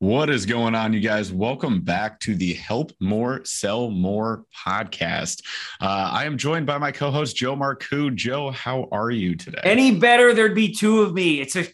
What is going on, you guys? Welcome back to the Help More, Sell More podcast. Uh, I am joined by my co host, Joe Marcoux. Joe, how are you today? Any better, there'd be two of me. It's a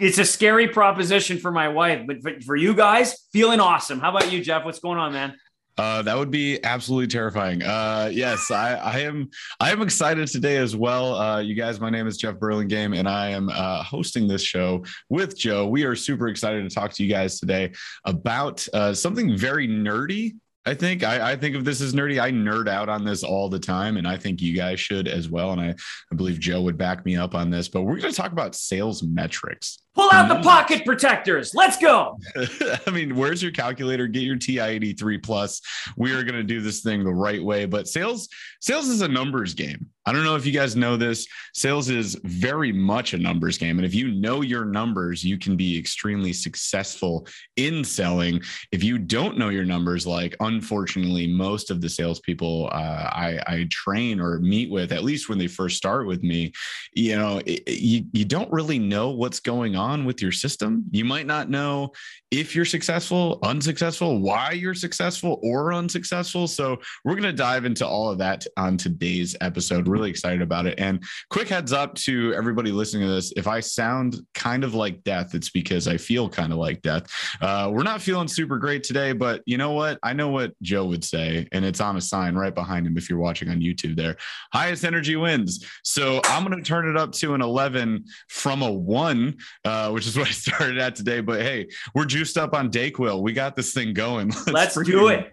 it's a scary proposition for my wife, but for you guys, feeling awesome. How about you, Jeff? What's going on, man? Uh, that would be absolutely terrifying. Uh, yes, I, I am. I am excited today as well. Uh, you guys, my name is Jeff Burlingame, and I am uh, hosting this show with Joe. We are super excited to talk to you guys today about uh, something very nerdy I think I, I, think of this as nerdy. I nerd out on this all the time, and I think you guys should as well. And I, I believe Joe would back me up on this. But we're going to talk about sales metrics. Pull out the pocket protectors. Let's go. I mean, where's your calculator? Get your TI 83 plus. We are going to do this thing the right way. But sales, sales is a numbers game. I don't know if you guys know this. Sales is very much a numbers game. And if you know your numbers, you can be extremely successful in selling. If you don't know your numbers, like unfortunately, most of the salespeople uh, I, I, train or meet with, at least when they first start with me, you know, it, you, you don't really know what's going on with your system. You might not know if you're successful, unsuccessful, why you're successful or unsuccessful. So we're going to dive into all of that on today's episode really excited about it. And quick heads up to everybody listening to this if I sound kind of like death, it's because I feel kind of like death. Uh, we're not feeling super great today, but you know what? I know what Joe would say, and it's on a sign right behind him if you're watching on YouTube there. Highest energy wins. So I'm going to turn it up to an 11 from a one, uh, which is what I started at today. But hey, we're juiced up on Dayquil. We got this thing going. Let's, Let's do it.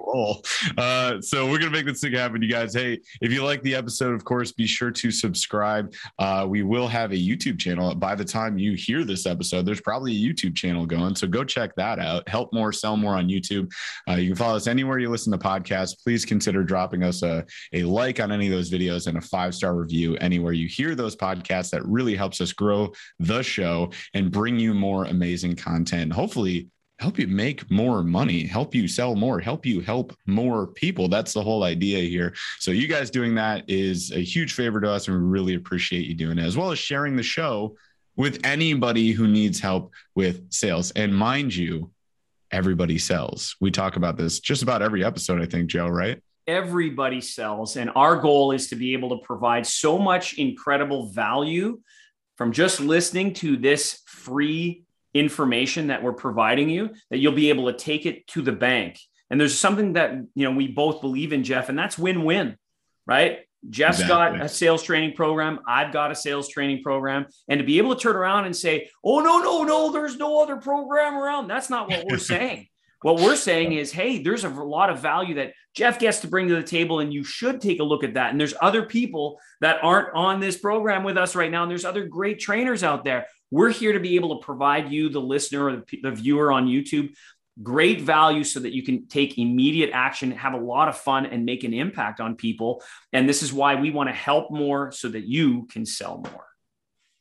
Uh, so we're going to make this thing happen, you guys. Hey, if you like the episode, of course, be sure to subscribe. Uh, we will have a YouTube channel. By the time you hear this episode, there's probably a YouTube channel going. So go check that out. Help more, sell more on YouTube. Uh, you can follow us anywhere you listen to podcasts. Please consider dropping us a, a like on any of those videos and a five star review anywhere you hear those podcasts. That really helps us grow the show and bring you more amazing content. Hopefully, help you make more money, help you sell more, help you help more people. That's the whole idea here. So, you guys doing that is a huge favor to us, and we really appreciate you doing it, as well as sharing the show with anybody who needs help with sales. And mind you, everybody sells. We talk about this just about every episode, I think, Joe, right? Everybody sells. And our goal is to be able to provide so much incredible value from just listening to this free information that we're providing you that you'll be able to take it to the bank. And there's something that you know we both believe in, Jeff, and that's win-win, right? Jeff's exactly. got a sales training program. I've got a sales training program. And to be able to turn around and say, oh, no, no, no, there's no other program around. That's not what we're saying. What we're saying is, hey, there's a lot of value that Jeff gets to bring to the table, and you should take a look at that. And there's other people that aren't on this program with us right now. And there's other great trainers out there. We're here to be able to provide you, the listener or the, the viewer on YouTube, great value so that you can take immediate action, have a lot of fun, and make an impact on people. And this is why we want to help more so that you can sell more.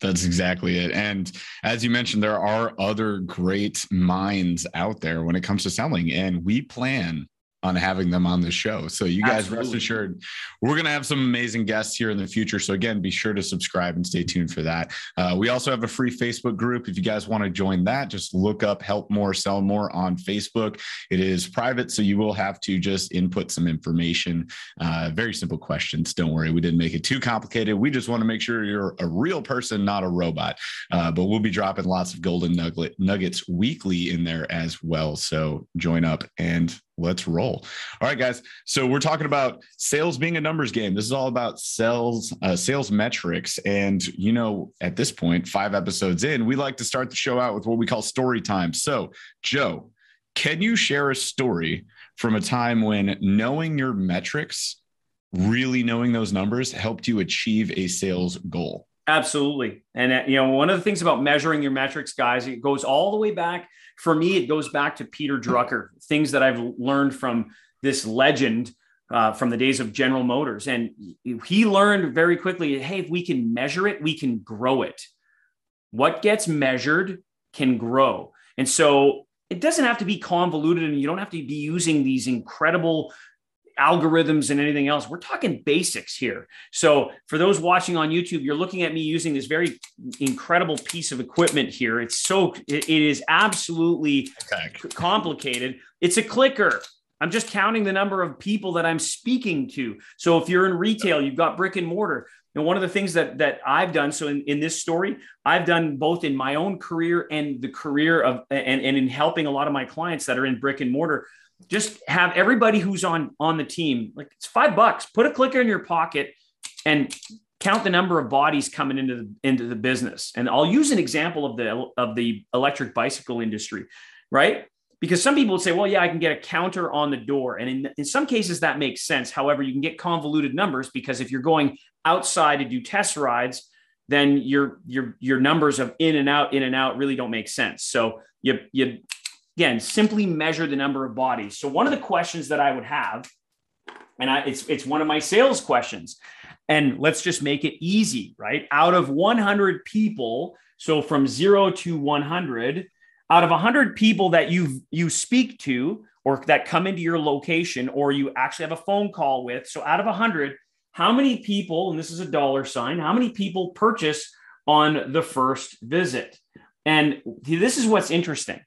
That's exactly it. And as you mentioned, there are other great minds out there when it comes to selling, and we plan on having them on the show. So you guys Absolutely. rest assured, we're going to have some amazing guests here in the future. So again, be sure to subscribe and stay tuned for that. Uh, we also have a free Facebook group. If you guys want to join that, just look up Help More, Sell More on Facebook. It is private, so you will have to just input some information. Uh, very simple questions. Don't worry, we didn't make it too complicated. We just want to make sure you're a real person, not a robot. Uh, but we'll be dropping lots of golden nugget, nuggets weekly in there as well. So join up and let's roll. All right, guys. So we're talking about sales being a numbers game. This is all about sales, uh, sales metrics. And you know, at this point, five episodes in, we like to start the show out with what we call story time. So, Joe, can you share a story from a time when knowing your metrics, really knowing those numbers, helped you achieve a sales goal? Absolutely. And, uh, you know, one of the things about measuring your metrics, guys, it goes all the way back. For me, it goes back to Peter Drucker, things that I've learned from this legend uh, from the days of General Motors. And he learned very quickly hey, if we can measure it, we can grow it. What gets measured can grow. And so it doesn't have to be convoluted and you don't have to be using these incredible algorithms and anything else. We're talking basics here. So, for those watching on YouTube, you're looking at me using this very incredible piece of equipment here. It's so, it, is absolutely complicated. It's a clicker. I'm just counting the number of people that I'm speaking to. So, if you're in retail, you've got brick and mortar. And one of the things that that I've done, so in, in this story, I've done both in my own career and the career of and, and in helping a lot of my clients that are in brick and mortar just have everybody who's on on the team like it's five bucks. Put a clicker in your pocket and count the number of bodies coming into the into the business. And i'll use an example of the of the electric bicycle industry right? Because some people would say well yeah i can get a counter on the door. And in, in some cases that makes sense. However you can get convoluted numbers because if you're going outside to do test rides then your your your numbers of in and out in and out really don't make sense. So you you again, simply measure the number of bodies. So one of the questions that I would have, and I, it's it's one of my sales questions, and let's just make it easy, right? Out of 100 people, so from zero to 100, out of 100 people that you you speak to or that come into your location or you actually have a phone call with, so out of 100, how many people, and this is a dollar sign, how many people purchase on the first visit? And this is what's interesting.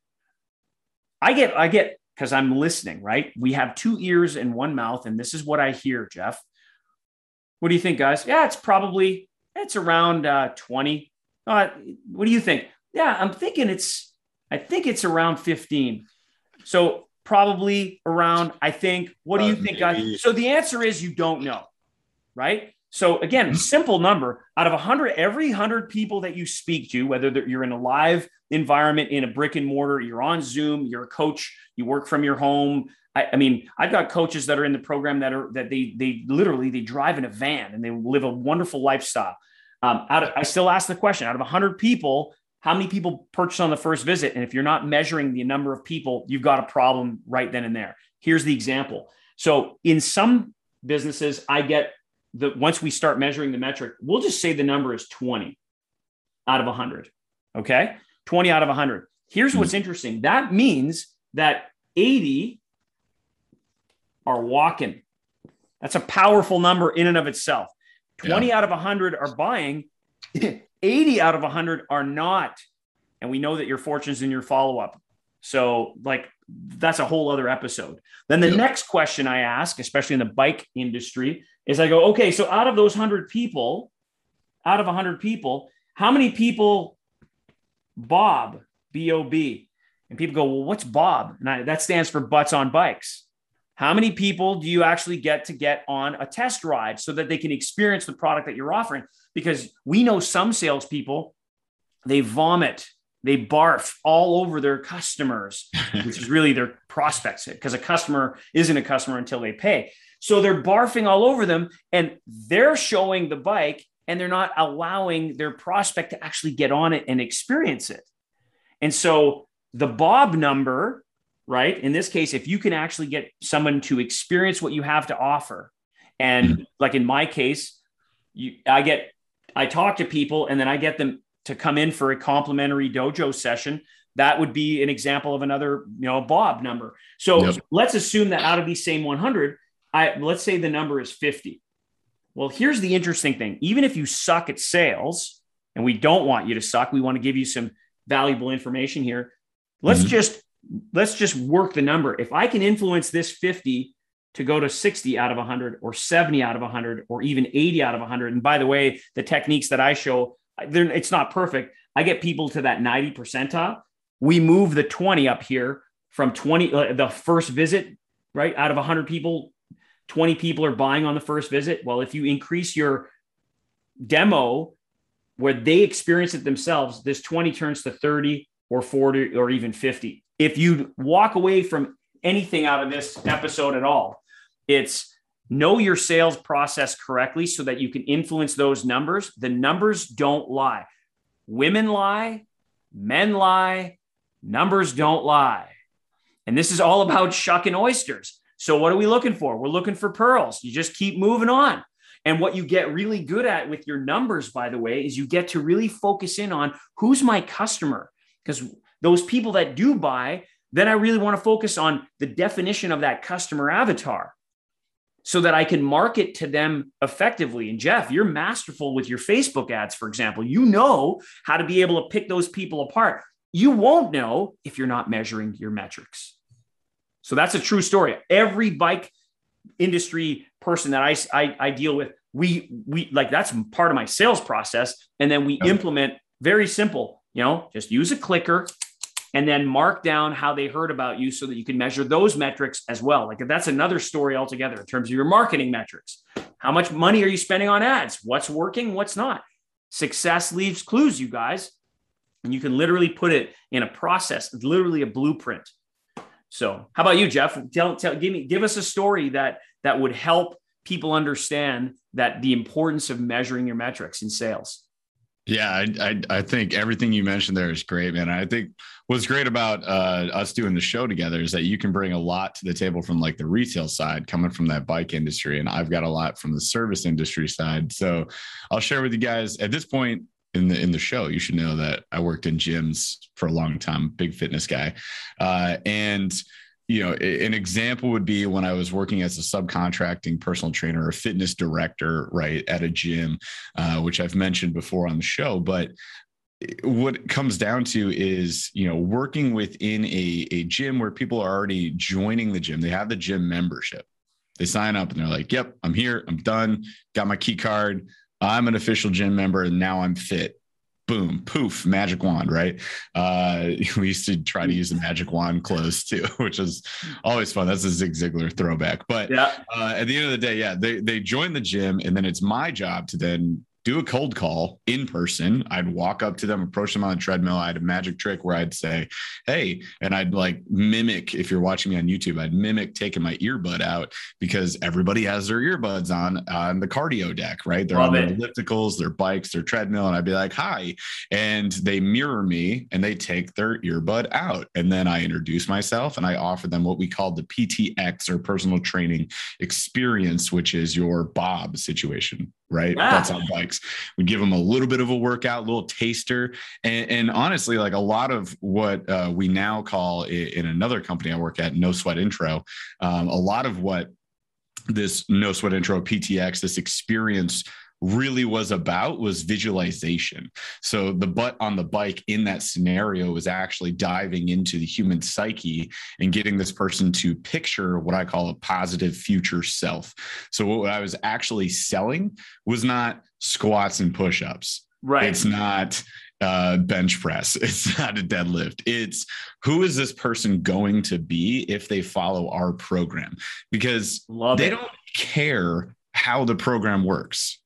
I get, I get, because I'm listening, right? We have two ears and one mouth, and this is what I hear, Jeff. What do you think, guys? Yeah, it's probably it's around uh, 20. Uh, what do you think? Yeah, I'm thinking it's I think it's around 15. So probably around, I think. What do you uh, think, guys? So the answer is you don't know, right? So again, simple number out of 100, every 100 people that you speak to, whether you're in a live environment in a brick and mortar, you're on Zoom, you're a coach, you work from your home. I, I, mean, I've got coaches that are in the program that are that they they literally they drive in a van and they live a wonderful lifestyle. Um, out of, I still ask the question: out of 100 people, how many people purchase on the first visit? And if you're not measuring the number of people, you've got a problem right then and there. Here's the example. So in some businesses, I get the once we start measuring the metric, we'll just say the number is 20 out of 100. Okay. 20 out of 100. Here's hmm. what's interesting that means that 80 are walking. That's a powerful number in and of itself. 20 yeah. out of 100 are buying, 80 out of 100 are not. And we know that your fortunes in your follow up. So, like, that's a whole other episode. Then the next question I ask, especially in the bike industry, is I go, okay, so out of those 100 people, out of 100 people, how many people Bob, B O B? And people go, well, what's Bob? And I, that stands for butts on bikes. How many people do you actually get to get on a test ride so that they can experience the product that you're offering? Because we know some salespeople, they vomit, they barf all over their customers, which is really their prospects, because a customer isn't a customer until they pay. So they're barfing all over them and they're showing the bike and they're not allowing their prospect to actually get on it and experience it. And so the Bob number, right? In this case, if you can actually get someone to experience what you have to offer, and like in my case, you, I get, I talk to people and then I get them to come in for a complimentary dojo session. That would be an example of another, you know, Bob number. So yep. let's assume that out of these same 100, I let's say the number is 50. Well, here's the interesting thing. Even if you suck at sales, and we don't want you to suck, we want to give you some valuable information here. Let's mm-hmm. just let's just work the number. If I can influence this 50 to go to 60 out of 100 or 70 out of 100 or even 80 out of 100 and by the way, the techniques that I show, it's not perfect. I get people to that 90 percentile. We move the 20 up here from 20 uh, the first visit, right? Out of 100 people, 20 people are buying on the first visit. Well, if you increase your demo where they experience it themselves, this 20 turns to 30 or 40 or even 50. If you walk away from anything out of this episode at all, it's know your sales process correctly so that you can influence those numbers. The numbers don't lie. Women lie, men lie, numbers don't lie. And this is all about shucking oysters. So what are we looking for? We're looking for pearls. You just keep moving on. And what you get really good at with your numbers, by the way, is you get to really focus in on who's my customer. Because those people that do buy, then I really want to focus on the definition of that customer avatar. so that I can market to them effectively. And Jeff, you're masterful with your Facebook ads, for example. You know how to be able to pick those people apart. You won't know if you're not measuring your metrics. So that's a true story. Every bike industry person that I, I, I deal with, we we like that's part of my sales process, and then we implement very simple. You know, just use a clicker, and then mark down how they heard about you so that you can measure those metrics as well. Like that's another story altogether in terms of your marketing metrics. How much money are you spending on ads? What's working? What's not? Success leaves clues, you guys. And you can literally put it in a process, literally a blueprint. So, how about you, Jeff? Tell, tell, give me, give us a story that that would help people understand that the importance of measuring your metrics in sales. Yeah, I, I, I think everything you mentioned there is great, man. I think what's great about uh, us doing the show together is that you can bring a lot to the table from like the retail side, coming from that bike industry, and I've got a lot from the service industry side. So I'll share with you guys at this point in the in the show. You should know that I worked in gyms for a long time, big fitness guy, uh, and you know, an example would be when I was working as a subcontracting personal trainer or fitness director, right, at a gym, uh, which I've mentioned before on the show. But what comes down to is, you know, working within a, a gym where people are already joining the gym, they have the gym membership. They sign up and they're like, yep, I'm here, I'm done, got my key card. I'm an official gym member and now I'm fit boom, poof, magic wand, right? Uh, we used to try to use the magic wand close too, which is always fun. That's a Zig Ziglar throwback. But yeah. uh, at the end of the day, yeah, they they join the gym, and then it's my job to then do a cold call in person. I'd walk up to them, approach them on the treadmill. I had a magic trick where I'd say, Hey, and I'd like mimic, if you're watching me on YouTube, I'd mimic taking my earbud out because everybody has their earbuds on on the cardio deck, right? They're Love on it. their ellipticals, their bikes, their treadmill. And I'd be like, Hi. And they mirror me and they take their earbud out. And then I introduce myself and I offer them what we call the PTX or personal training experience, which is your Bob situation right? Yeah. That's on bikes. We give them a little bit of a workout, a little taster. And, and honestly, like a lot of what uh, we now call in another company I work at, No Sweat Intro, um, a lot of what this No Sweat Intro PTX, this experience really was about was visualization. So the butt on the bike in that scenario was actually diving into the human psyche and getting this person to picture what I call a positive future self. So what I was actually selling was not squats and push-ups. Right. It's not uh, bench press. It's not a deadlift. It's who is this person going to be if they follow our program? Because Love they it. don't care how the program works.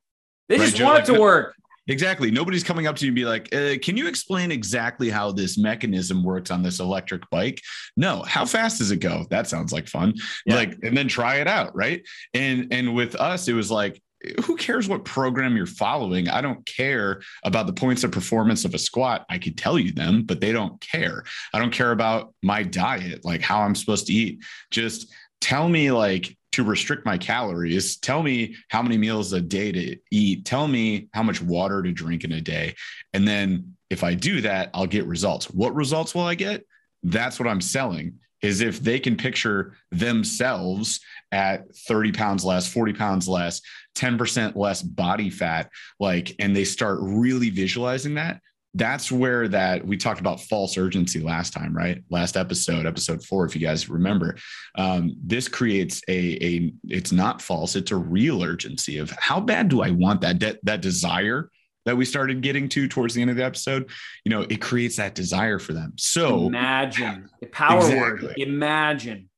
They right, just want it to work. Exactly. Nobody's coming up to you and be like, uh, "Can you explain exactly how this mechanism works on this electric bike?" No. How fast does it go? That sounds like fun. Yeah. Like, and then try it out, right? And and with us, it was like, who cares what program you're following? I don't care about the points of performance of a squat. I could tell you them, but they don't care. I don't care about my diet, like how I'm supposed to eat. Just tell me like to restrict my calories. Tell me how many meals a day to eat. Tell me how much water to drink in a day. And then if i do that i'll get results. What results will i get? That's what i'm selling is if they can picture themselves at 30 pounds less 40 pounds less 10% less body fat like and they start really visualizing that that's where that we talked about false urgency last time, right? Last episode, episode four, if you guys remember. Um, this creates a a it's not false, it's a real urgency of how bad do I want that de- that desire that we started getting to towards the end of the episode. You know, it creates that desire for them. So imagine the power exactly. word. Imagine.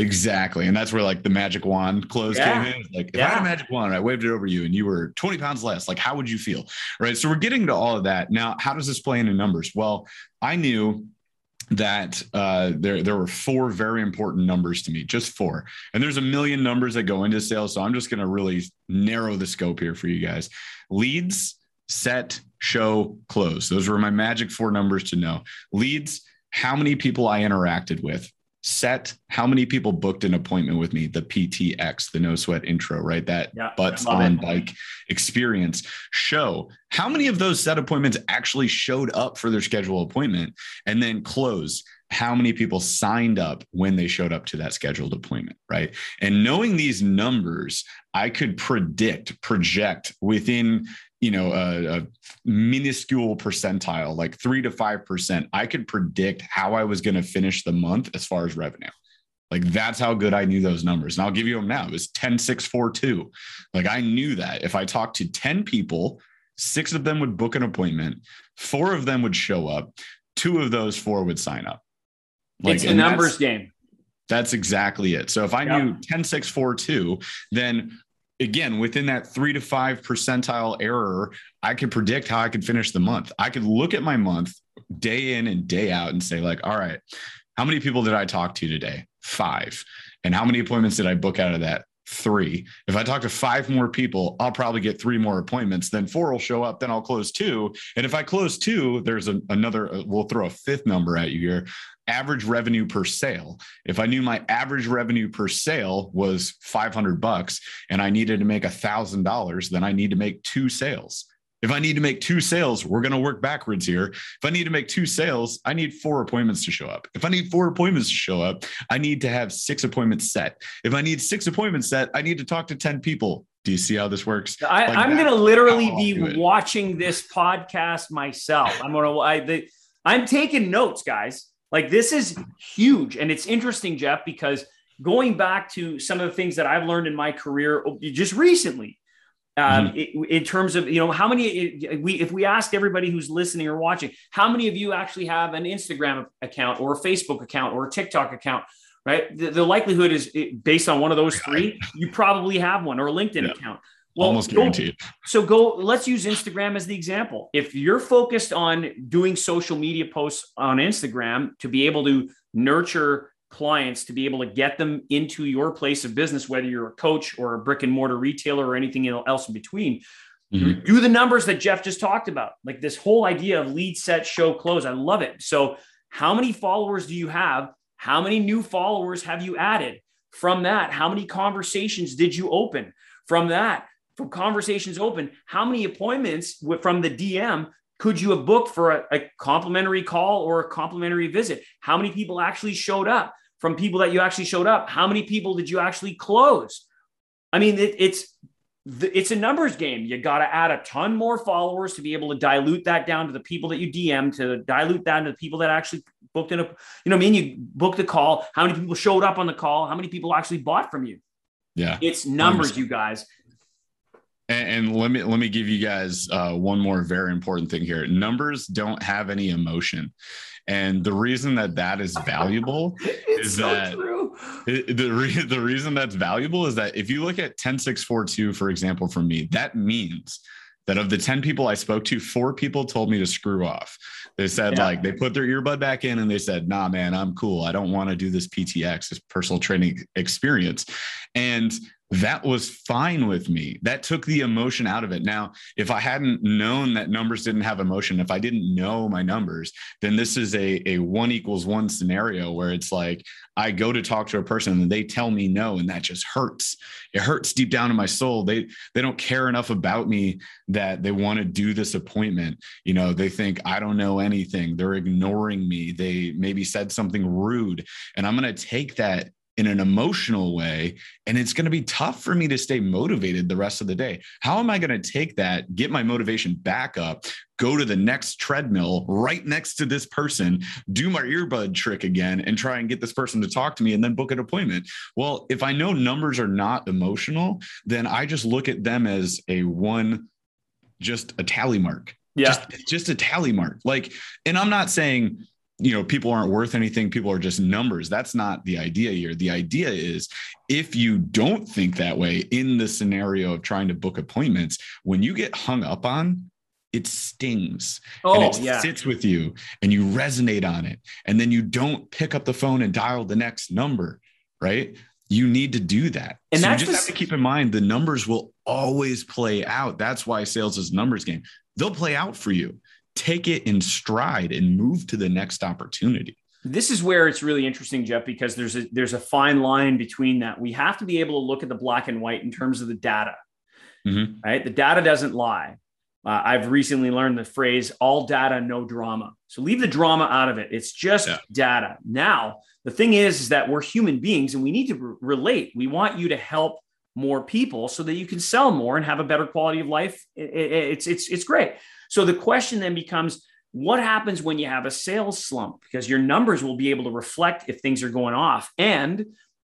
Exactly. And that's where like the magic wand close yeah. came in. Like if yeah. I had a magic wand, I waved it over you and you were 20 pounds less, like how would you feel? Right. So we're getting to all of that. Now, how does this play into numbers? Well, I knew that uh, there there were four very important numbers to me, just four. And there's a million numbers that go into sales, so I'm just going to really narrow the scope here for you guys. Leads, set, show, close. Those were my magic four numbers to know. Leads, how many people I interacted with set how many people booked an appointment with me the ptx the no sweat intro right that yeah, butts on it. bike experience show how many of those set appointments actually showed up for their scheduled appointment and then close how many people signed up when they showed up to that scheduled appointment, right? And knowing these numbers, I could predict, project within you know a, a, minuscule percentile like 3 to 5% i could predict how i was going to finish the month as far as revenue. Like that's how good i knew those numbers and i'll give you them now. It was 10 6 4 2 like i knew that. If i talked to 10 people six of them would book an appointment four of them would show up two of those four would sign up. Like, it's a numbers game. That's exactly it. So if I yep. knew 10, 6, 4, 2, then again, within that three to five percentile error, I could predict how I could finish the month. I could look at my month day in and day out and say, like, all right, how many people did I talk to today? Five. And how many appointments did I book out of that? Three. If I talk to five more people, I'll probably get three more appointments. Then four will show up. Then I'll close two. And if I close two, there's a, another, uh, we'll throw a fifth number at you here average revenue per sale. If I knew my average revenue per sale was 500 bucks and I needed to make a thousand dollars, then I need to make two sales. If I need to make two sales, we're going to work backwards here. If I need to make two sales, I need four appointments to show up. If I need four appointments to show up, I need to have six appointments set. If I need six appointments set, I need to talk to 10 people. Do you see how this works? I, am going to literally be watching this podcast myself. I'm going to, I, I'm taking notes, guys. Like this is huge. And it's interesting, Jeff, because going back to some of the things that I've learned in my career oh, just recently, um, mm-hmm. in terms of you know how many we if we ask everybody who's listening or watching how many of you actually have an instagram account or a facebook account or a tiktok account right the, the likelihood is based on one of those three you probably have one or a linkedin yeah. account well, Almost guaranteed. Go, so go, let's use Instagram as the example. If you're focused on doing social media posts on Instagram to be able to nurture clients, to be able to get them into your place of business, whether you're a coach or a brick and mortar retailer or anything else in between, mm-hmm. do the numbers that Jeff just talked about. Like this whole idea of lead set, show, close. I love it. So, how many followers do you have? How many new followers have you added? From that, how many conversations did you open? From that, from conversations open, how many appointments from the DM could you have booked for a, a complimentary call or a complimentary visit? How many people actually showed up? From people that you actually showed up, how many people did you actually close? I mean, it, it's it's a numbers game. You got to add a ton more followers to be able to dilute that down to the people that you DM, to dilute that to the people that actually booked in a, you know, I mean, you booked a call. How many people showed up on the call? How many people actually bought from you? Yeah, it's numbers, you guys. And, and, let me let me give you guys uh, one more very important thing here. Numbers don't have any emotion, and the reason that that is valuable is so that it, the re- the reason that's valuable is that if you look at ten six four two, for example, from me, that means that of the 10 people I spoke to, four people told me to screw off. They said, yeah. like, they put their earbud back in and they said, nah, man, I'm cool. I don't want to do this PTX, this personal training experience. And that was fine with me. That took the emotion out of it. Now, if I hadn't known that numbers didn't have emotion, if I didn't know my numbers, then this is a, a one equals one scenario where it's like I go to talk to a person and they tell me no, and that just hurts. It hurts deep down in my soul. They they don't care enough about me that they want to do this appointment. You know, they think I don't know anything. They're ignoring me. They maybe said something rude. And I'm going to take that in an emotional way. And it's going to be tough for me to stay motivated the rest of the day. How am I going to take that, get my motivation back up, go to the next treadmill right next to this person, do my earbud trick again, and try and get this person to talk to me and then book an appointment? Well, if I know numbers are not emotional, then I just look at them as a one, just a tally mark. Yeah. Just, just a tally mark. Like, and I'm not saying, you know people aren't worth anything people are just numbers. That's not the idea here. The idea is if you don't think that way in the scenario of trying to book appointments when you get hung up on it stings. Oh, and it yeah. sits with you and you resonate on it. And then you don't pick up the phone and dial the next number right? You need to do that. And so that's you just the... have to keep in mind the numbers will always play out. That's why sales is numbers game. They'll play out for you take it in stride and move to the next opportunity. This is where it's really interesting, Jeff, because there's a there's a fine line between that. We have to be able to look at the black and white in terms of the data. Mm-hmm. Right? The data doesn't lie. Uh, I've recently learned the phrase all data, no drama. So leave the drama out of it. It's just yeah. data. Now, the thing is, is that we're human beings and we need to re- relate. We want you to help more people so that you can sell more and have a better quality of life. It, it, it's, it's, it's great. So the question then becomes, what happens when you have a sales slump? Because your numbers will be able to reflect if things are going off. And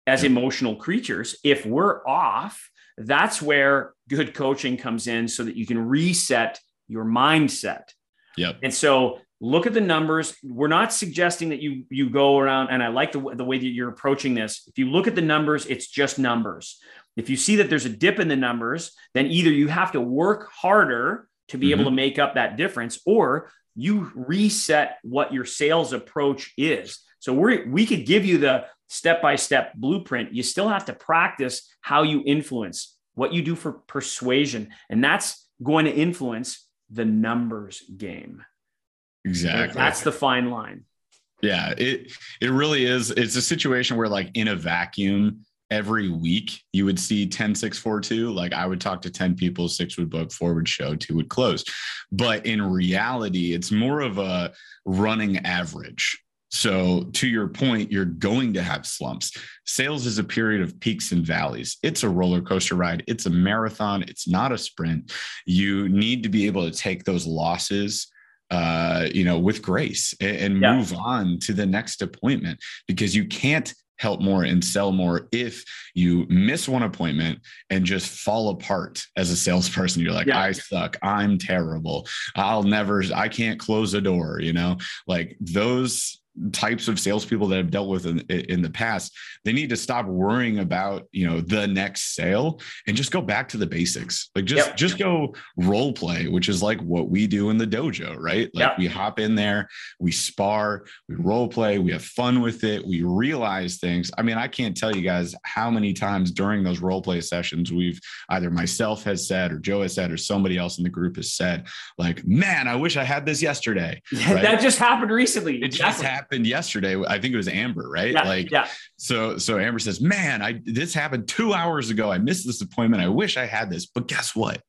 as emotional creatures, if we're off, that's where good coaching comes in so that you can reset your mindset. Yep. And so look at the numbers. We're not suggesting that you you go around and I like the, the way that you're approaching this. If you look at the numbers, it's just numbers. If you see that there's a dip in the numbers, then either you have to work harder to be mm-hmm. able to make up that difference or you reset what your sales approach is. So we we could give you the step by step blueprint. You still have to practice how you influence, what you do for persuasion. And that's going to influence the numbers game. Exactly. That's the fine line. Yeah, it it really is. It's a situation where like in a vacuum, every week you would see 10 6 4 2 like i would talk to 10 people six would book four would show two would close but in reality it's more of a running average so, to your point, you're going to have slumps. Sales is a period of peaks and valleys. It's a roller coaster ride, it's a marathon, it's not a sprint. You need to be able to take those losses uh, you know, with grace and, and yeah. move on to the next appointment because you can't help more and sell more if you miss one appointment and just fall apart as a salesperson. You're like yeah. i suck. I'm terrible. I'll never i can't close a door you know? Like those types of salespeople that have dealt with in, in the past, they need to stop worrying about you know the next sale and just go back to the basics. Like just yep. just go role play, which is like what we do in the dojo, right? Like yep. we hop in there, we spar, we role play, we have fun with it, we realize things. I mean, I can't tell you guys how many times during those role play sessions we've either myself has said or Joe has said or somebody else in the group has said, like, man, I wish I had this yesterday. Right? that just happened recently. It just happened happened yesterday. I think it was Amber, right? Yeah, like, yeah. So, so Amber says, "Man, I this happened two hours ago. I missed this appointment. I wish I had this, but guess what?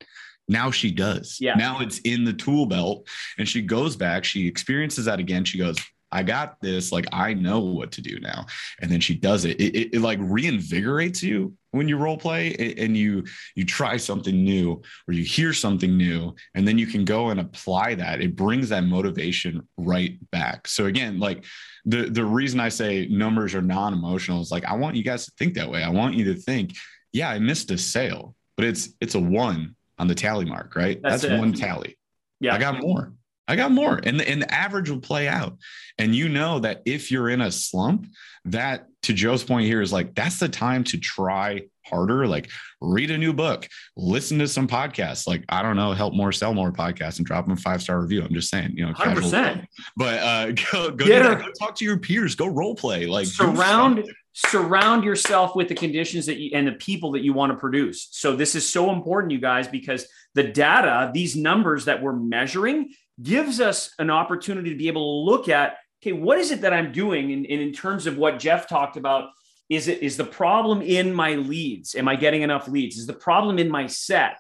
Now she does. Yeah. Now it's in the tool belt, and she goes back. She experiences that again. She goes, I got this. Like I know what to do now. And then she does it. It, it, it like reinvigorates you when you role play and you you try something new or you hear something new and then you can go and apply that it brings that motivation right back. So again like the the reason i say numbers are non-emotional is like i want you guys to think that way. I want you to think yeah i missed a sale but it's it's a one on the tally mark right? That's, that's one tally. Yeah. I got more I got more. And the, and the average will play out. And you know that if you're in a slump, that to Joe's point here is like, that's the time to try harder. Like read a new book, listen to some podcasts. Like, I don't know, help more, sell more podcasts and drop them a five-star review. I'm just saying, you know, 100%. but uh, go, go, go, talk to your peers, go role play, like surround, surround yourself with the conditions that you, and the people that you want to produce. So this is so important, you guys, because the data, these numbers that we're measuring gives us an opportunity to be able to look at okay what is it that i'm doing? And, in terms of what jeff talked about is it is the problem in my leads? Am i getting enough leads? Is the problem in my set?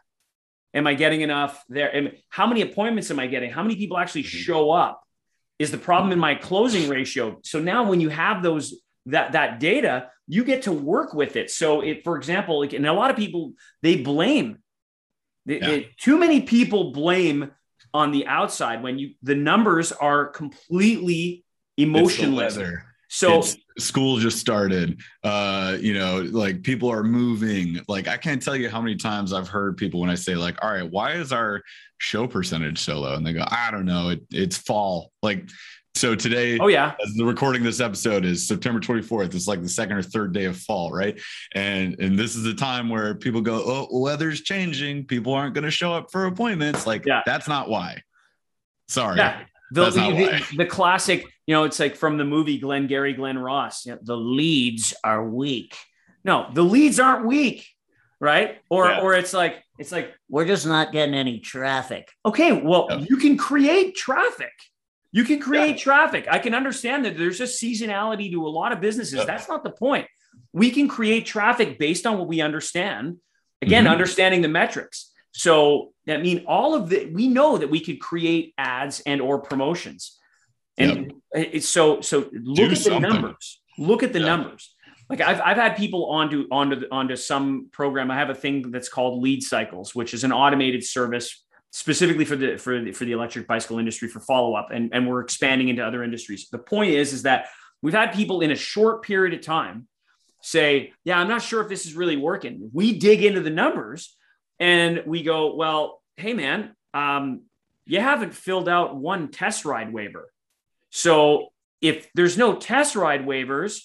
Am i getting enough there? And how many appointments am i getting? How many people actually mm-hmm. show up? Is the problem in my closing ratio? So now when you have those that that data you get to work with it. So it for example like, and a lot of people they blame yeah. it, too many people blame on the outside when you the numbers are completely emotionless. So it's, school just started. Uh, you know, like people are moving. Like I can't tell you how many times I've heard people when I say like, "All right, why is our show percentage so low?" And they go, "I don't know. It, it's fall." Like so today, oh yeah, as the recording this episode is September 24th. It's like the second or third day of fall, right? And and this is the time where people go, oh, weather's changing. People aren't going to show up for appointments. Like yeah. that's not why. Sorry. Yeah. The, the, the, the, classic, you know, it's like from the movie Glengarry, Glen Ross. You know, the leads are weak. No, the leads aren't weak, right? Or yeah. or it's like it's like we're just not getting any traffic. Okay, well, yeah. you can create traffic. You can create yeah. traffic. I can understand that there's a seasonality to a lot of businesses. Yeah. That's not the point. We can create traffic based on what we understand. Again, mm-hmm. understanding the metrics. So I mean, all of the we know that we could create ads and or promotions, and yep. it's so so look Do at something. the numbers. Look at the yeah. numbers. Like I've I've had people onto onto onto some program. I have a thing that's called Lead Cycles, which is an automated service specifically for the for the, for the electric bicycle industry for follow up, and and we're expanding into other industries. The point is is that we've had people in a short period of time say, "Yeah, I'm not sure if this is really working." We dig into the numbers and we go, "Well, hey man, um, you haven't filled out one test ride waiver, so." If there's no test ride waivers,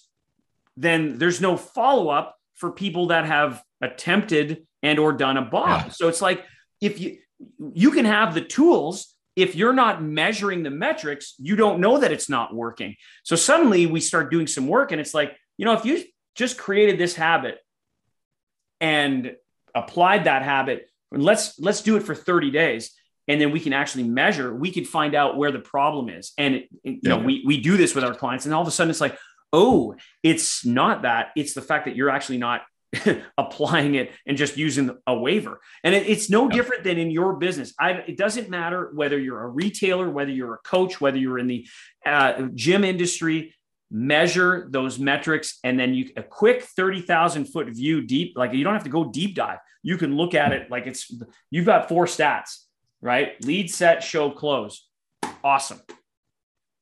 then there's no follow up for people that have attempted and or done a Bob. Yeah. So it's like if you you can have the tools. If you're not measuring the metrics you don't know that it's not working. So suddenly we start doing some work and it's like you know if you just created this habit and applied that habit let's let's do it for 30 days and then we can actually measure. We can find out where the problem is. And it, you yeah. know we we do this with our clients and all of a sudden it's like oh it's not that. It's the fact that you're actually not applying it and just using a waiver. And it, it's no different than in your business. I, it doesn't matter whether you're a retailer, whether you're a coach, whether you're in the uh, gym industry. Measure those metrics, and then you a quick thirty thousand foot view deep. Like you don't have to go deep dive. You can look at it like it's you've got four stats, right? Lead, set, show, close. Awesome.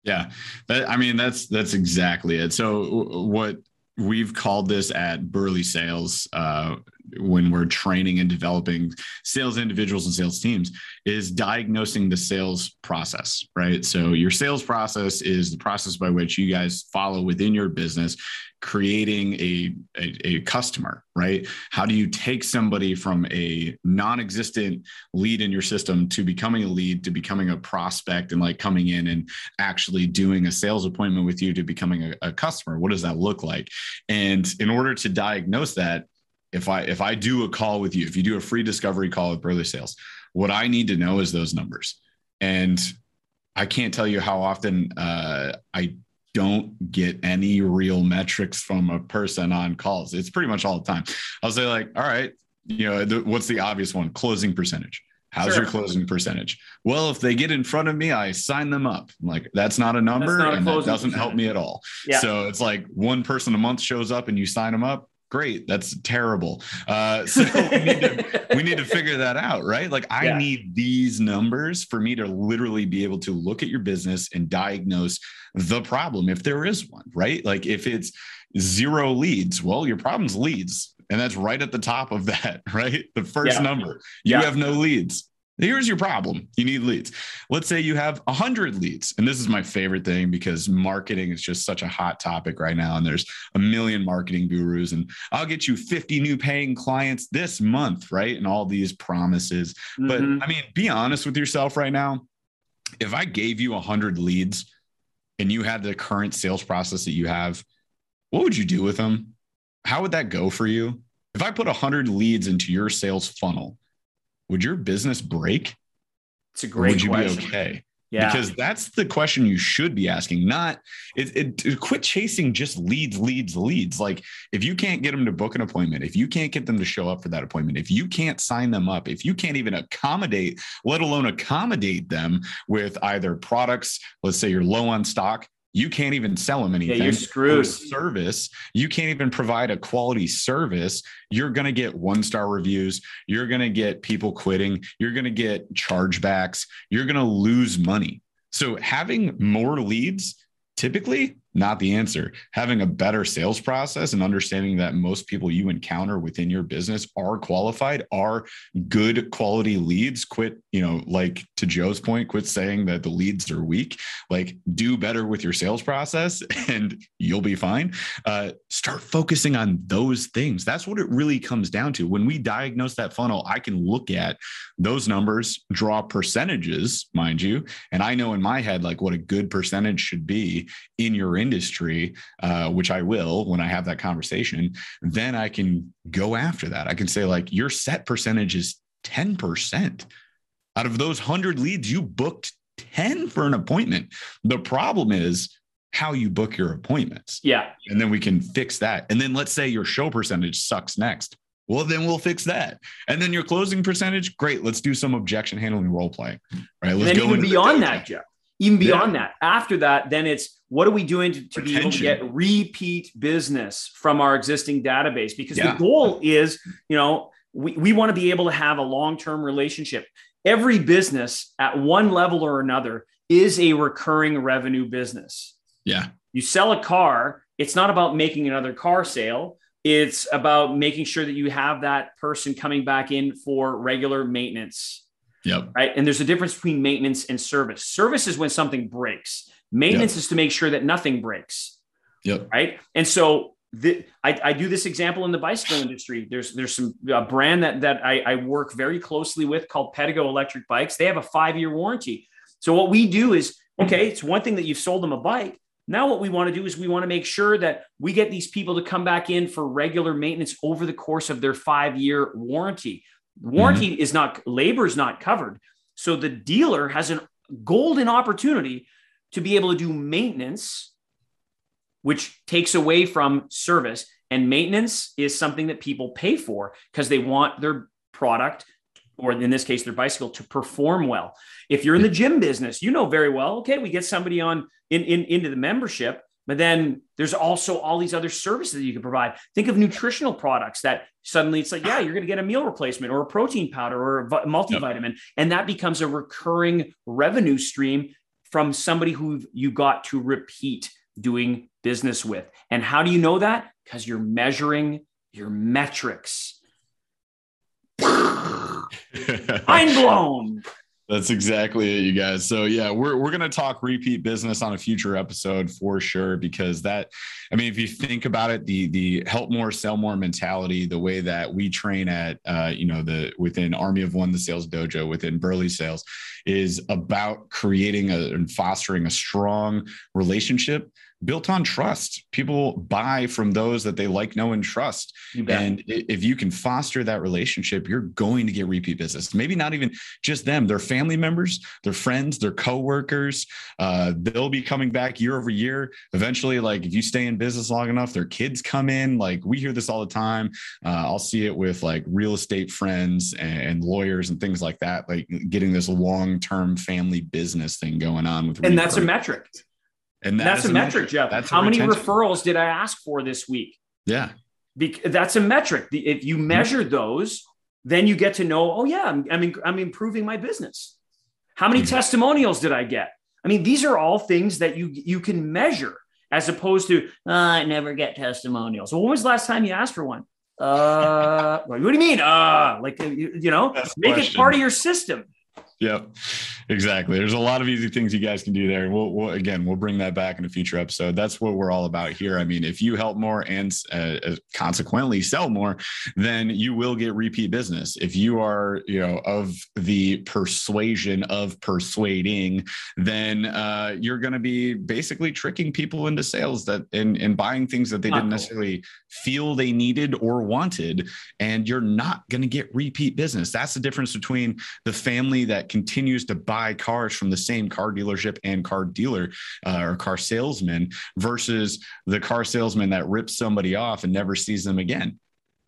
Yeah, that, I mean that's that's exactly it. So what we've called this at Burly Sales uh, when we're training and developing sales individuals and sales teams is diagnosing the sales process, right? So your sales process is the process by which you guys follow within your business creating a, a, a, customer, right? How do you take somebody from a non existent lead in your system to becoming a lead, to becoming a prospect, and like coming in and actually doing a sales appointment with you to becoming a, a customer? What does that look like? And in order to diagnose that, if I if I do a call with you, if you do a free discovery call with Burly Sales, what I need to know is those numbers. And I can't tell you how often uh, I don't get any real metrics from a person on calls. It's pretty much all the time. I'll say like, all right, you know, the, what's the obvious one? Closing percentage. How's sure. your closing percentage? Well, if they get in front of me, I sign them up. I'm like, that's not a number not and that doesn't percentage. help me at all. Yeah. So it's like one person a month shows up and you sign them up great that's terrible uh, so we need, to, we need to figure that out right like i yeah. need these numbers for me to literally be able to look at your business and diagnose the problem if there is one right like if it's zero leads well your problem's leads and that's right at the top of that right the first yeah. number you yeah. have no leads Here's your problem. You need leads. Let's say you have 100 leads. And this is my favorite thing because marketing is just such a hot topic right now. And there's a million marketing gurus. And I'll get you 50 new paying clients this month, right? And all these promises. Mm-hmm. But I mean, be honest with yourself right now. If I gave you 100 leads and you had the current sales process that you have, what would you do with them? How would that go for you? If I put 100 leads into your sales funnel, would your business break? It's a great would you question. be okay? Yeah. Because that's the question you should be asking, not it, it, quit chasing just leads, leads, leads. Like if you can't get them to book an appointment, if you can't get them to show up for that appointment, if you can't sign them up, if you can't even accommodate, let alone accommodate them with either products, let's say you're low on stock, you can't even sell them anything. Yeah, you're screwed. Service, you can't even provide a quality service. You're going to get one star reviews. You're going to get people quitting. You're going to get chargebacks. You're going to lose money. So having more leads typically not the answer. Having a better sales process and understanding that most people you encounter within your business are qualified, are good quality leads. Quit, you know, like to Joe's point, quit saying that the leads are weak. Like, do better with your sales process and you'll be fine. Uh, start focusing on those things. That's what it really comes down to. When we diagnose that funnel, I can look at those numbers, draw percentages, mind you. And I know in my head, like what a good percentage should be in your industry, uh, which I will when I have that conversation, then I can go after that. I can say, like, your set percentage is 10%. Out of those 100 leads, you booked 10 for an appointment. The problem is, how you book your appointments. Yeah. And then we can fix that. And then let's say your show percentage sucks next. Well, then we'll fix that. And then your closing percentage, great. Let's do some objection handling role playing. Right. Let's and then even beyond that, Jeff. Even beyond yeah. that, after that, then it's what are we doing to, to be able to get repeat business from our existing database? Because yeah. the goal is, you know, we, we want to be able to have a long-term relationship. Every business at one level or another is a recurring revenue business. Yeah. You sell a car, it's not about making another car sale. It's about making sure that you have that person coming back in for regular maintenance. Yep. Right. And there's a difference between maintenance and service. Service is when something breaks. Maintenance yep. is to make sure that nothing breaks. Yep. Right. And so the, I, I, do this example in the bicycle industry. There's there's some a brand that that I, I work very closely with called Pedego Electric Bikes. They have a five year warranty. So what we do is okay. It's one thing that you've sold them a bike. Now what we want to do is we want to make sure that we get these people to come back in for regular maintenance over the course of their five year warranty. Warranty mm-hmm. is not labor is not covered. So the dealer has a golden opportunity to be able to do maintenance, which takes away from service. And maintenance is something that people pay for because they want their product, or in this case, their bicycle, to perform well. If you're in the gym business, you know very well, okay, we get somebody on in, in into the membership but then there's also all these other services that you can provide. Think of nutritional products that suddenly it's like, yeah, you're going to get a meal replacement or a protein powder or a multivitamin. Yep. And that becomes a recurring revenue stream from somebody who you got to repeat doing business with. And how do you know that? Because you're measuring your metrics. Mind blown. That's exactly it, you guys. So yeah, we're we're gonna talk repeat business on a future episode for sure because that, I mean, if you think about it, the the help more, sell more mentality, the way that we train at, uh, you know, the within Army of One, the sales dojo within Burly Sales, is about creating a, and fostering a strong relationship built on trust. People buy from those that they like, know, and trust. And if you can foster that relationship, you're going to get repeat business. Maybe not even just them, their family members, their friends, their coworkers. Uh, they'll be coming back year over year. Eventually, like if you stay in business long enough, their kids come in. Like we hear this all the time. Uh, I'll see it with like real estate friends and, and lawyers and things like that, like getting this long term family business thing going on with. And that's a metric and that that's a, metric, metric, Jeff. That's How many referrals did I ask for this week? Yeah. Be- that's a metric. If you measure those, then you get to know, oh, yeah, I'm, I'm, in- I'm improving my business. How many mm-hmm. testimonials did I get? I mean, these are all things that you, you can measure as opposed to, oh, I never get testimonials. So when was the last time you asked for one? Uh, what do you mean? Uh, like, you, you know, That's make it part of your system. Yep, exactly. There's a lot of easy things you guys can do there. We'll, we'll, again, we'll bring that back in a future episode. That's what we're all about here. I mean, if you help more and uh, uh, consequently sell more, then you will get repeat business. If you are, you know, of the persuasion of persuading, then uh, you're going to be basically tricking people into sales that and, and buying things that they didn't necessarily feel they needed or wanted, and you're not going to get repeat business. That's the difference between the family that continues to buy cars from the same car dealership and car dealer uh, or car salesman versus the car salesman that rips somebody off and never sees them again.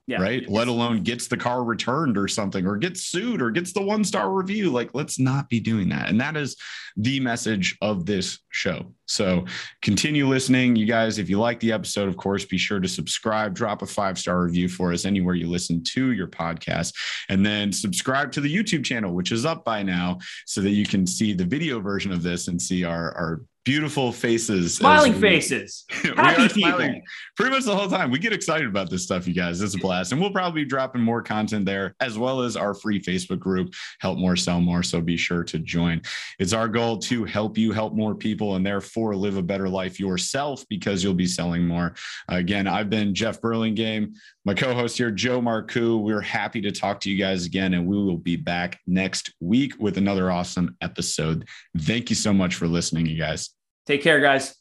Yeah. Right. Let alone gets the car returned or something, or gets sued or gets the one star review. Like, let's not be doing that. And that is the message of this show. So continue listening. You guys, if you like the episode, of course, be sure to subscribe, drop a five star review for us anywhere you listen to your podcast, and then subscribe to the YouTube channel, which is up by now, so that you can see the video version of this and see our, our beautiful faces, smiling faces, happy people. Pretty much the whole time. We get excited about this stuff, you guys. It's a blast, and we'll probably be dropping more content there, as well as our free Facebook group, Help More Sell More. So be sure to join. It's our goal to help you help more people, and therefore live a better life yourself because you'll be selling more. Again, I've been Jeff Burlingame, my co-host here, Joe Marcoux. We're happy to talk to you guys again, and we will be back next week with another awesome episode. Thank you so much for listening, you guys. Take care, guys.